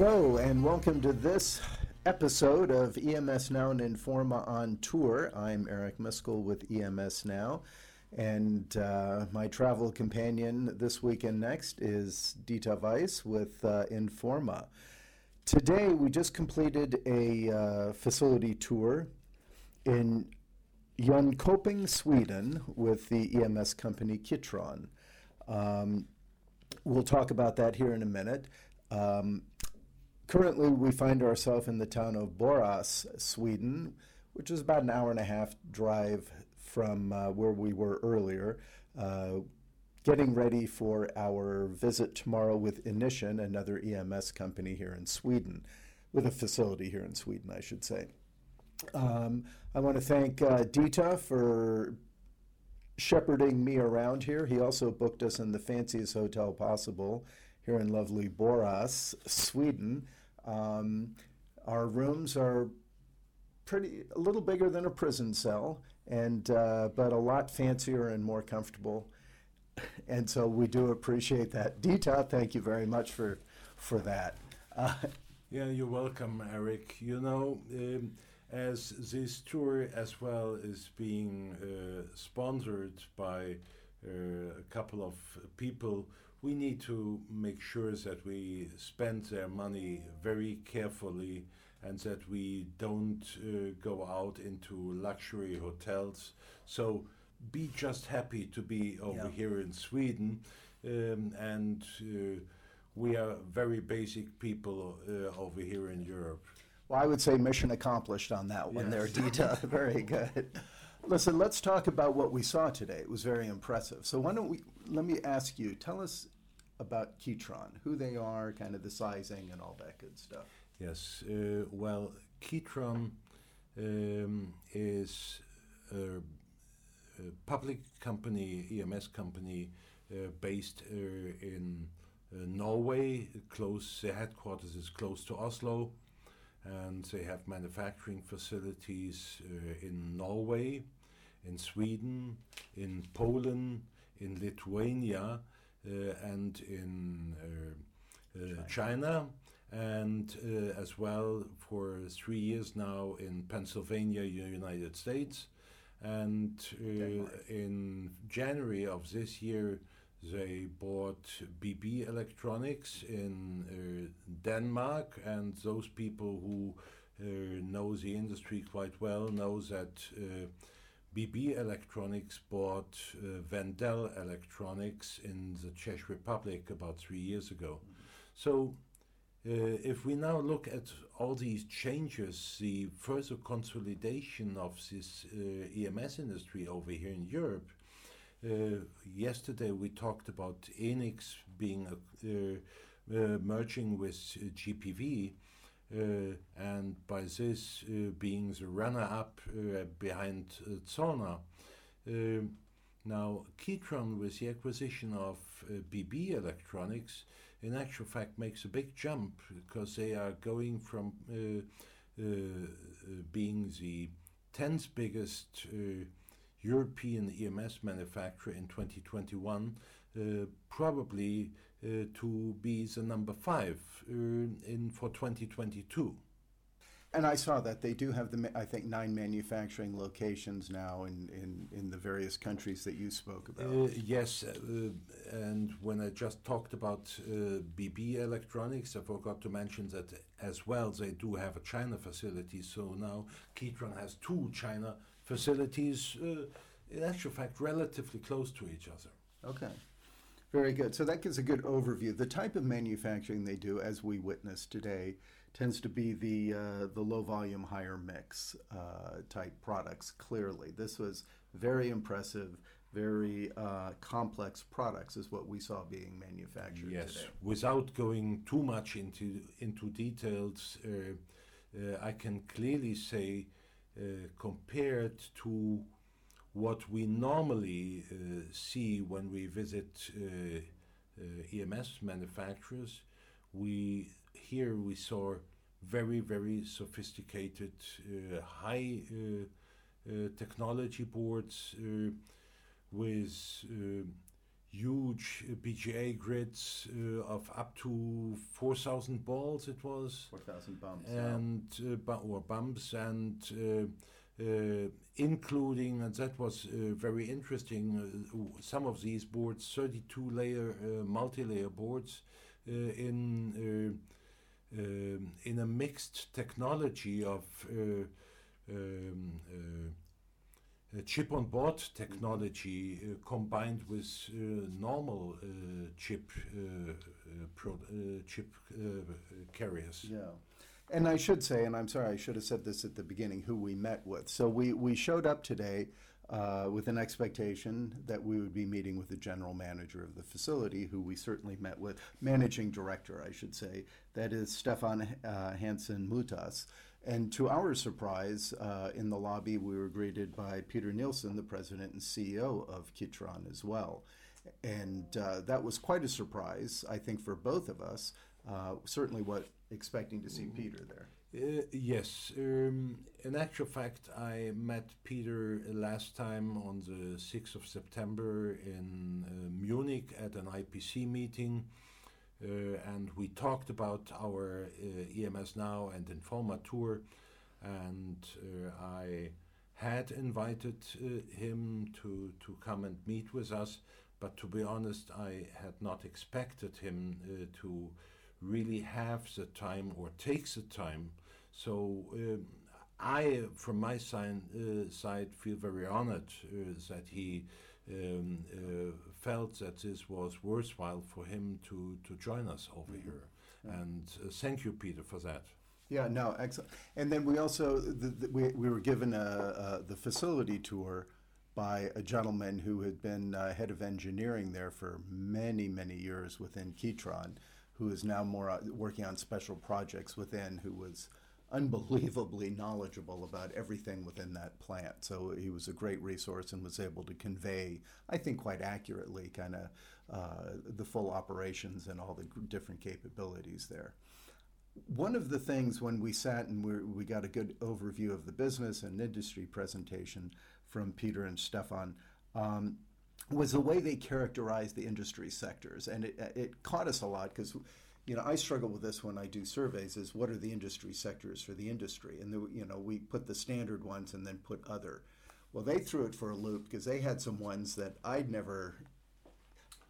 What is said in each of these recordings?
Hello, and welcome to this episode of EMS Now and in4ma on Tour. I'm Eric Miscoll with EMS Now, and uh, my travel companion this week and next is Dieter Weiss with uh, in4ma. Today, we just completed a uh, facility tour in Jönköping, Sweden, with the EMS company Kitron. Um, we'll talk about that here in a minute. Um, currently, we find ourselves in the town of Borås, Sweden, which is about an hour and a half drive from uh, where we were earlier. Uh, getting ready for our visit tomorrow with Inission, another EMS company here in Sweden, with a facility here in Sweden, I should say. Um, I want to thank uh, Dieter for shepherding me around here. He also booked us in the fanciest hotel possible here in lovely Borås, Sweden. Um, our rooms are pretty a little bigger than a prison cell, and uh, but a lot fancier and more comfortable. And so we do appreciate that. Dieter, thank you very much for for that. Uh, yeah, you're welcome, Eric. You know. Um, as this tour as well is being uh, sponsored by uh, a couple of people, we need to make sure that we spend their money very carefully and that we don't uh, go out into luxury hotels. So be just happy to be over yeah. here in Sweden um, and uh, we are very basic people uh, over here in Europe. Well, I would say mission accomplished on that one there, Dieter. Very good. Listen, let's talk about what we saw today. It was very impressive. So why don't we, let me ask you, tell us about Kitron, who they are, kind of the sizing and all that good stuff. Yes, uh, well, Kitron um, is a, a, public company, EMS company, uh, based uh, in uh, Norway, close, the headquarters is close to Oslo and they have manufacturing facilities uh, in Norway, in Sweden, in Poland, in Lithuania, uh, and in uh, uh, China. and uh, as well for three years now in Pennsylvania, United States. And in January of this year, they bought BB Electronics in uh, Denmark, and those people who uh, know the industry quite well know that uh, BB Electronics bought uh, Wendel Electronics in the Czech Republic about three years ago. Mm-hmm. So, uh, if we now look at all these changes, the further consolidation of this uh, EMS industry over here in Europe, uh, yesterday we talked about Enics being uh, uh, merging with GPV, and by this being the runner-up behind Zollner. Now, Kitron, with the acquisition of uh, BB Electronics, in actual fact makes a big jump because they are going from uh, uh, being the 10th biggest European EMS manufacturer in 2021, uh, probably uh, to be the number five uh, in for 2022. And I saw that they do have the, I think, nine manufacturing locations now in, in, in the various countries that you spoke about. Uh, yes, uh, and when I just talked about uh, BB Electronics, I forgot to mention that as well they do have a China facility. So now Kitron has two China facilities, uh, in actual fact, relatively close to each other. Okay. Very good. So that gives a good overview. The type of manufacturing they do, as we witnessed today, tends to be the uh, the low volume, higher mix uh, type products. Clearly, this was very impressive, very uh, complex products, is what we saw being manufactured. Yes, today. without going too much into into details, uh, uh, I can clearly say Uh, compared to what we normally uh, see when we visit uh, uh EMS manufacturers, we here we saw very very sophisticated uh, high technology boards with huge BGA grids uh, of up to 4,000 balls. It was 4,000 bumps. and uh, bu- or bumps and. Uh, uh, including, and that was uh, very interesting, uh, some of these boards, 32 layer uh, multi layer boards uh, in, uh, um, in a mixed technology of um, uh, chip on board technology uh, combined with uh, normal uh, chip uh, uh, uh, chip uh, carriers. Yeah. And I should say, and I'm sorry, I should have said this at the beginning, who we met with. So we, we showed up today uh, with an expectation that we would be meeting with the general manager of the facility, who we certainly met with, managing director, I should say. That is Stefan uh, Hansson Mutas. And to our surprise, uh, in the lobby, we were greeted by Peter Nilsson, the president and CEO of Kitron as well. And uh, that was quite a surprise, I think, for both of us. Uh, certainly, what expecting to see Peter there. Uh, yes. Um, in actual fact, I met Peter last time on the 6th of September in uh, Munich at an IPC meeting. Uh, and we talked about our uh, EMS Now and in4ma tour. And uh, I had invited him to, to come and meet with us. But to be honest, I had not expected him to really have the time or takes the time. So um, I, from my side, uh, side, feel very honored uh, that he um, uh, felt that this was worthwhile for him to, to join us over here. And uh, thank you, Peter, for that. Yeah, no, excellent. And then we also the, the, we, we were given a, a, the facility tour by a gentleman who had been uh, head of engineering there for many many years within Kitron, who is now more uh, working on special projects within. Who was unbelievably knowledgeable about everything within that plant. So he was a great resource and was able to convey, I think, quite accurately, kind of uh, the full operations and all the different capabilities there one of the things when we sat and we we got a good overview of the business and industry presentation from Peter and Stefan um, was the way they characterized the industry sectors, and it, it caught us a lot because. You know, I struggle with this when I do surveys. Is what are the industry sectors for the industry? And the, you know, we put the standard ones and then put other. Well, they threw it for a loop because they had some ones that I'd never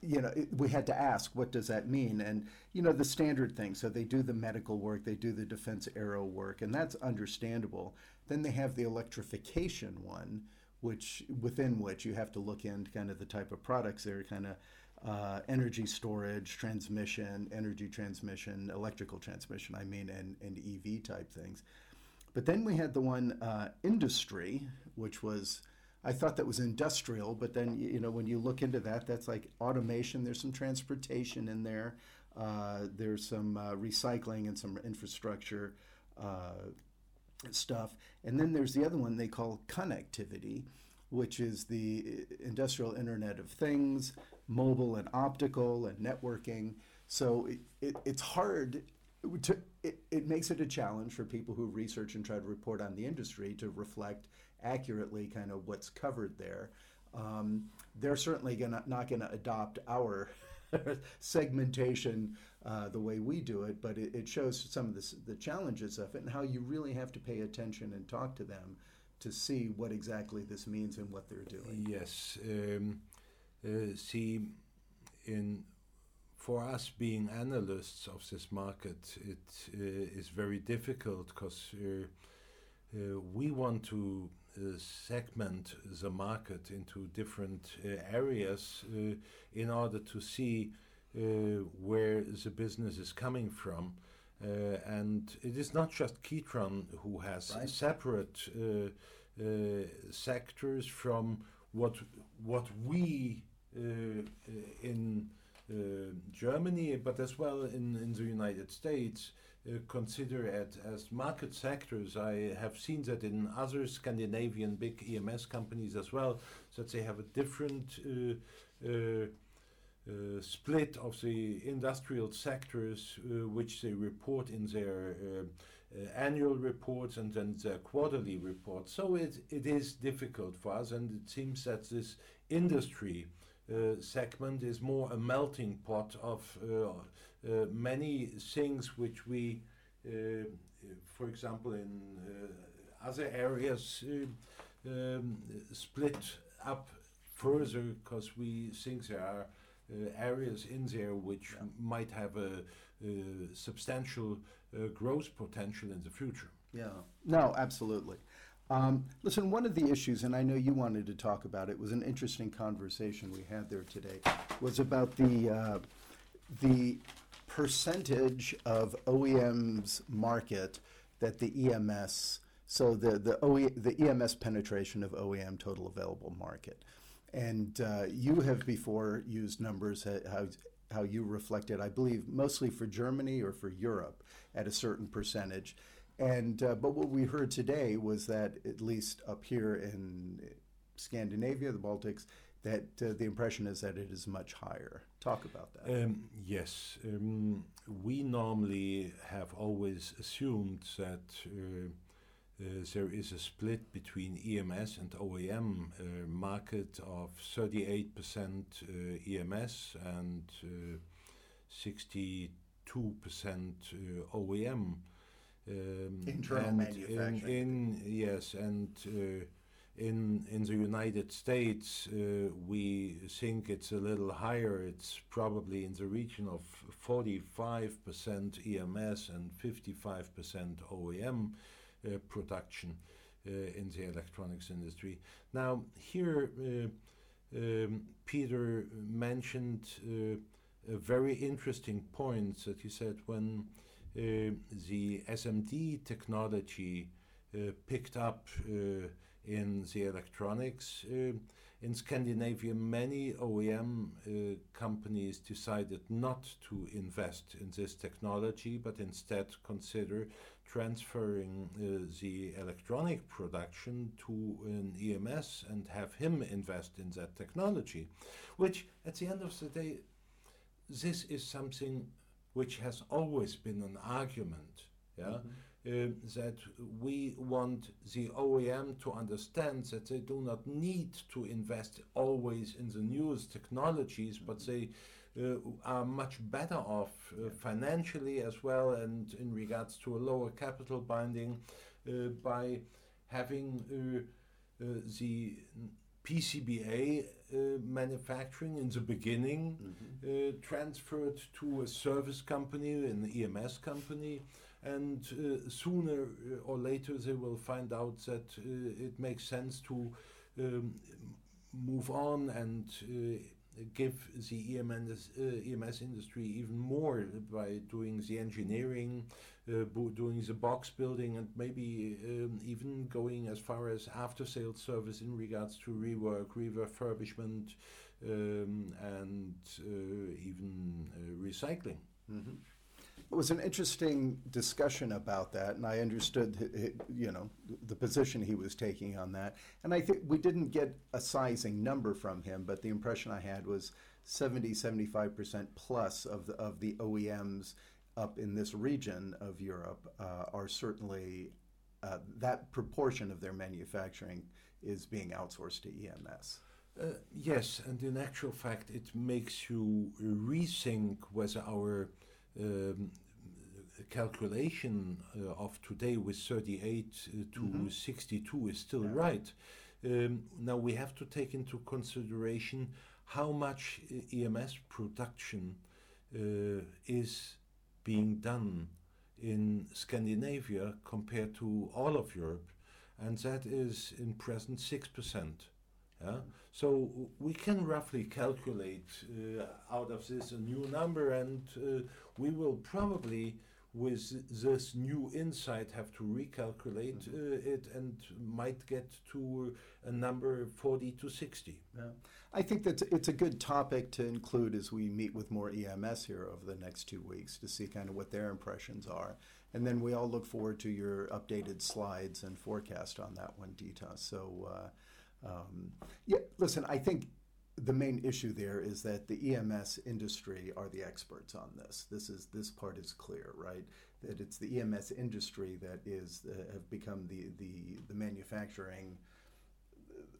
you know, it, we had to ask, what does that mean? And, you know, the standard thing. So they do the medical work, they do the defense aero work, and that's understandable. Then they have the electrification one, which within which you have to look into kind of the type of products they're kind of uh, energy storage, transmission, energy transmission, electrical transmission, I mean, and, and EV type things. But then we had the one uh, industry, which was I thought that was industrial, but then you know when you look into that, that's like automation. There's some transportation in there. Uh, there's some uh, recycling and some infrastructure uh, stuff, and then there's the other one they call connectivity, which is the industrial Internet of Things, mobile and optical and networking. So it, it, it's hard to, it, it makes it a challenge for people who research and try to report on the industry to reflect accurately kind of what's covered there. Um, they're certainly gonna, not going to adopt our segmentation uh, the way we do it, but it, it shows some of the, the challenges of it and how you really have to pay attention and talk to them to see what exactly this means and what they're doing. Yes. Um, see, in for us being analysts of this market, it uh, is very difficult because uh, uh, we want to uh, segment the market into different uh, areas uh, in order to see uh, where the business is coming from. Uh, and it is not just Kitron who has Right. separate uh, uh, sectors from what what we uh, uh, in uh, Germany, but as well in, in the United States, uh, consider it as market sectors. I have seen that in other Scandinavian big EMS companies as well, that they have a different uh, uh, uh, split of the industrial sectors uh, which they report in their uh, uh, annual reports and then their quarterly reports. So it, it is difficult for us, and it seems that this industry uh, segment is more a melting pot of uh, uh, many things which we, for example, in other areas um, split up further because we think there are uh, areas in there which yeah. might have a, a substantial uh, growth potential in the future. Yeah, no, absolutely. Um, listen, one of the issues, and I know you wanted to talk about it, was an interesting conversation we had there today, was about the uh, the percentage of OEM's market that the EMS, so the the, OE, the EMS penetration of OEM total available market, and uh, you have before used numbers how how you reflected, I believe, mostly for Germany or for Europe at a certain percentage. And uh, but what we heard today was that at least up here in Scandinavia, the Baltics, that uh, the impression is that it is much higher. Talk about that. Um, yes, um, we normally have always assumed that. Uh, uh, there is a split between EMS and OEM uh, market of 38% uh, EMS and 62% OEM. Um, Internal manufacturing. In, in, yes, and uh, in in the United States, uh, we think it's a little higher. It's probably in the region of 45% EMS and 55% OEM uh, production uh, in the electronics industry. Now, here, uh, um, Peter mentioned a very interesting point that he said when uh, the SMD technology uh, picked up uh, in the electronics. in Scandinavia, many OEM companies decided not to invest in this technology, but instead consider transferring the electronic production to an EMS and have him invest in that technology, which at the end of the day, this is something which has always been an argument, yeah, mm-hmm. uh, that we want the OEM to understand that they do not need to invest always in the newest technologies, but they uh, are much better off uh, financially as well and in regards to a lower capital binding uh, by having uh, uh, the PCBA uh, manufacturing in the beginning mm-hmm. uh, transferred to a service company, an EMS company, and uh, sooner or later they will find out that uh, it makes sense to um, move on and uh, give the EMS, uh, EMS industry even more by doing the engineering, uh, doing the box building, and maybe um, even going as far as after sales service in regards to rework, refurbishment, um, and uh, even uh, recycling. Mm-hmm. It was an interesting discussion about that, and I understood, you know, the position he was taking on that. And I think we didn't get a sizing number from him, but the impression I had was 70, 75% plus of the, of the OEMs up in this region of Europe uh, are certainly, uh, that proportion of their manufacturing is being outsourced to EMS. Uh, yes, and in actual fact, it makes you rethink whether our um, calculation uh, of today with 38 uh, to mm-hmm. 62 is still yeah. right. Um, now we have to take into consideration how much EMS production uh, is being done in Scandinavia compared to all of Europe, and that is in present 6%. Yeah? So we can roughly calculate uh, out of this a new number, and uh, we will probably, with this new insight, have to recalculate mm-hmm. uh, it and might get to a number 40 to 60. Yeah. I think that it's a good topic to include as we meet with more EMS here over the next two weeks to see kind of what their impressions are. And then we all look forward to your updated slides and forecast on that one, Dieter. So, uh, um, yeah, listen, I think the main issue there is that the EMS industry are the experts on this. This is this part is clear, right? That it's the EMS industry that is uh, have become the the the manufacturing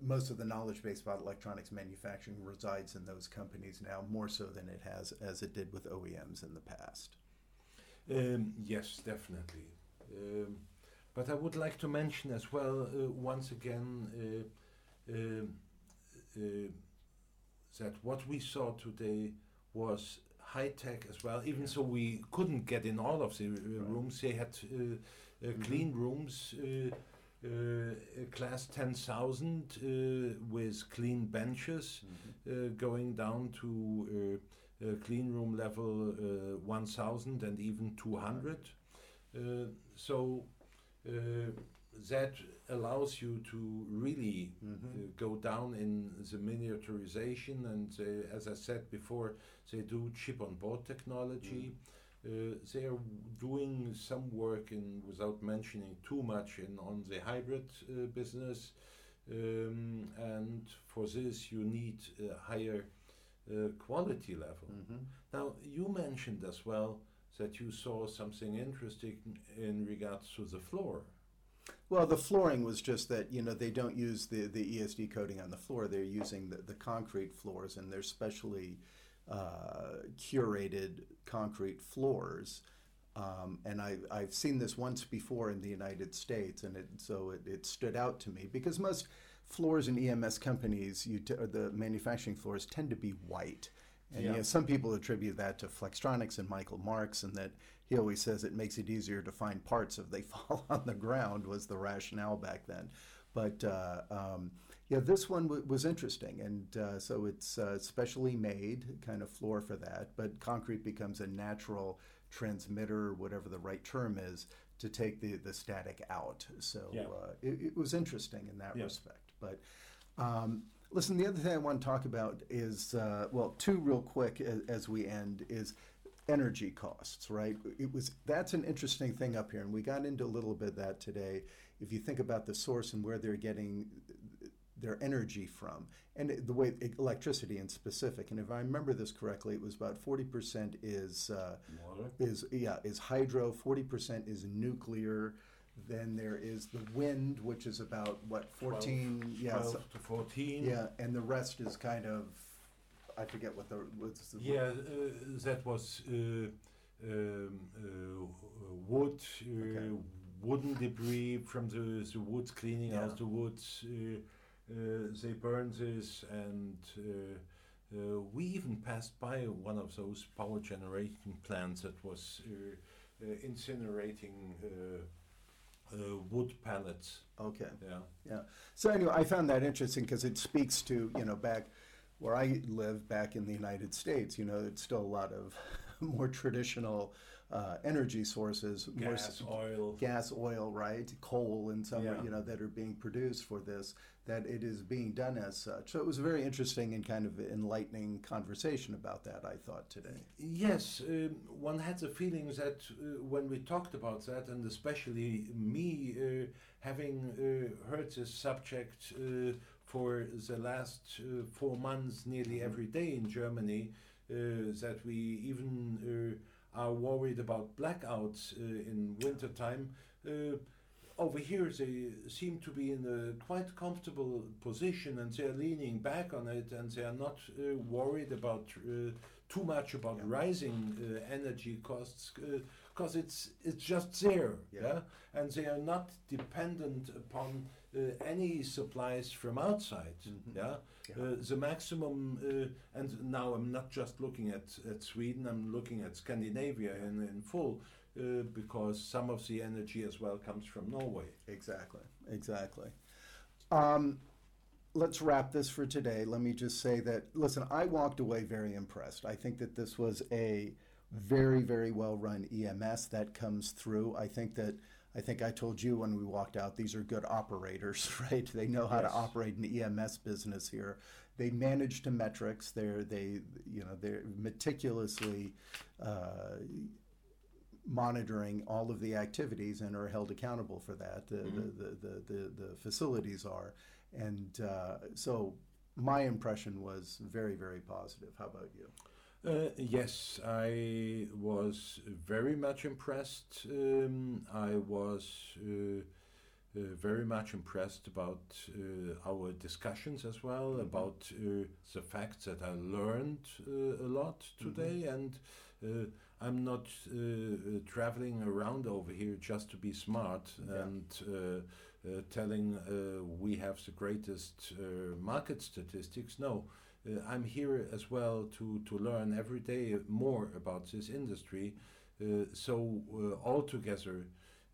most of the knowledge base about electronics manufacturing resides in those companies now, more so than it has as it did with OEMs in the past. Um, yes, definitely. Um, but I would like to mention as well, uh, once again, uh, um, uh, that what we saw today was high tech as well. Even so, we couldn't get in all of the uh, Right. rooms. They had uh, uh, Mhm. clean rooms, uh, uh, class 10,000 uh, with clean benches, uh, going down to uh, uh, clean room level uh, 1000 and even 200. Uh, so uh, that allows you to really uh, Mhm. go down in the miniaturization and uh, as I said before they do chip on board technology uh, they are doing some work in without mentioning too much in on the hybrid uh, business um, and for this you need a higher uh, quality level Mhm. now, you mentioned as well that you saw something interesting in regards to the floor. Well, the flooring was just that you know they don't use the the ESD coating on the floor. They're using the, the concrete floors, and they're specially uh, curated concrete floors. Um, and I, I've seen this once before in the United States, and it, so it, it stood out to me because most floors in EMS companies, you t- or the manufacturing floors, tend to be white. And you Yeah. know, some people attribute that to Flextronics and Michael Marks, and that he always says it makes it easier to find parts if they fall on the ground was the rationale back then. But uh, um, yeah, this one w- was interesting, and uh, so it's uh, specially made kind of floor for that. But concrete becomes a natural transmitter, whatever the right term is, to take the, the static out. So Yeah. uh, it, it was interesting in that Yeah. respect. But um, listen, the other thing I want to talk about is uh, well, two real quick as, as we end is energy costs. Right? It was that's an interesting thing up here, and we got into a little bit of that today. If you think about the source and where they're getting their energy from, and the way electricity in specific, and if I remember this correctly, it was about forty percent is. Uh, Water. is yeah is hydro 40% is nuclear then there is the wind which is about what 14 yeah 12 so- to 14. yeah and the rest is kind of i forget what the what's the Yeah, uh, that was uh, um, uh, wood, uh, Okay. wooden debris from the, the woods, cleaning Yeah. out the woods. Uh, uh, they burn this, and uh, uh, we even passed by one of those power generation plants that was uh, uh, incinerating uh, uh, wood pellets. okay Yeah. so anyway i found that interesting because it speaks to you know back where i live back in the united states you know it's still a lot of more traditional uh, energy sources more Gas, oil. gas, oil, right, coal, and some Yeah. you know that are being produced for this. That it is being done as such. So it was a very interesting and kind of enlightening conversation about that. I thought today. Yes, um, one had the feeling that uh, when we talked about that, and especially me uh, having uh, heard this subject uh, for the last uh, four months, nearly Mhm. every day in Germany, uh, that we even uh, are worried about blackouts uh, in wintertime. Uh, over here, they seem to be in a quite comfortable position and they're leaning back on it and they are not uh, worried about uh, too much about Yeah. rising uh, energy costs because it's it's just there Yeah. yeah. and they are not dependent upon uh, any supplies from outside Mhm. yeah Yeah. uh, the maximum, uh, and now I'm not just looking at, at Sweden, I'm looking at Scandinavia in, in full, uh, because some of the energy as well comes from Norway. Exactly. Exactly. Um, let's wrap this for today. Let me just say that listen, I walked away very impressed. I think that this was a very very well run EMS that comes through. I think that I think I told you when we walked out these are good operators, right? They know how Yes. to operate an EMS business here. They manage to metrics. They're they you know they're meticulously uh, monitoring all of the activities and are held accountable for that. The Mhm. the, the, the, the, the facilities are, and uh, so my impression was very very positive. How about you? Uh, yes, I was very much impressed. Um, I was uh, uh, very much impressed about uh, our discussions as well, Mhm. about uh, the facts that I learned uh, a lot today, and uh, I'm not traveling around over here just to be smart Yeah. and uh, uh, telling uh, we have the greatest uh, market statistics. No, I'm here as well to, to learn every day more about this industry. Uh, so uh, altogether,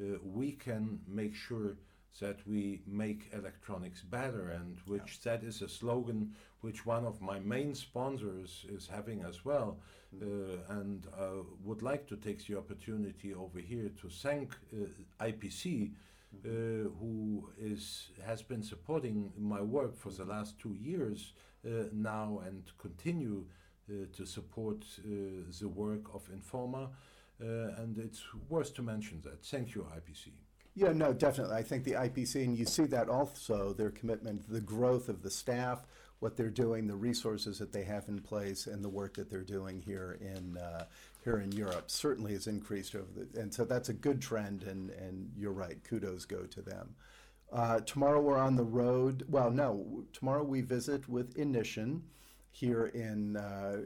uh, we can make sure that we make electronics better, and which that is a slogan which one of my main sponsors is having as well. Uh, and uh, would like to take the opportunity over here to thank uh, IPC, uh, who is has been supporting my work for the last two years uh, now and continue uh, to support uh, the work of in4ma. Uh, and it's worth to mention that. Thank you, IPC. Yeah, no, definitely. I think the IPC, and you see that also, their commitment, the growth of the staff, what they're doing, the resources that they have in place, and the work that they're doing here in uh, here in Europe certainly has increased over the, and so that's a good trend. And and you're right, kudos go to them. Uh, tomorrow we're on the road. Well, no, tomorrow we visit with Inission here in uh,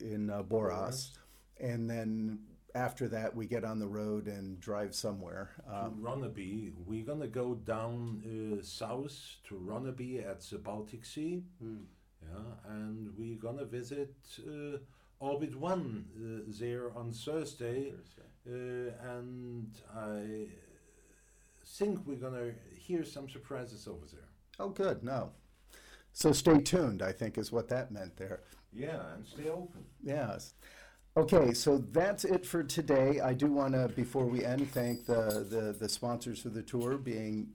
in uh, Borås, and then after that we get on the road and drive somewhere. Um, to Ronneby, we're gonna go down uh, south to Ronneby at the Baltic Sea. Yeah, and we're gonna visit uh, OrbitOne uh, there on Thursday, uh, and I think we're gonna hear some surprises over there. Oh, good. No. So stay tuned, I think, is what that meant there. Yeah, and stay open. Yes. Okay, so that's it for today. I do want to, before we end, thank the, the, the sponsors of the tour, being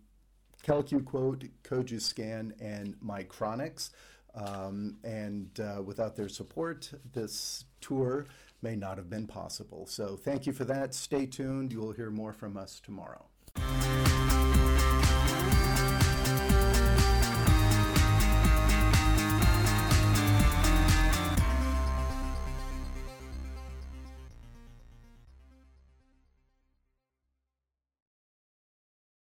CalcuQuote, Cogiscan, and Micronics. Um, and uh, without their support, this tour may not have been possible. So thank you for that. Stay tuned. You will hear more from us tomorrow.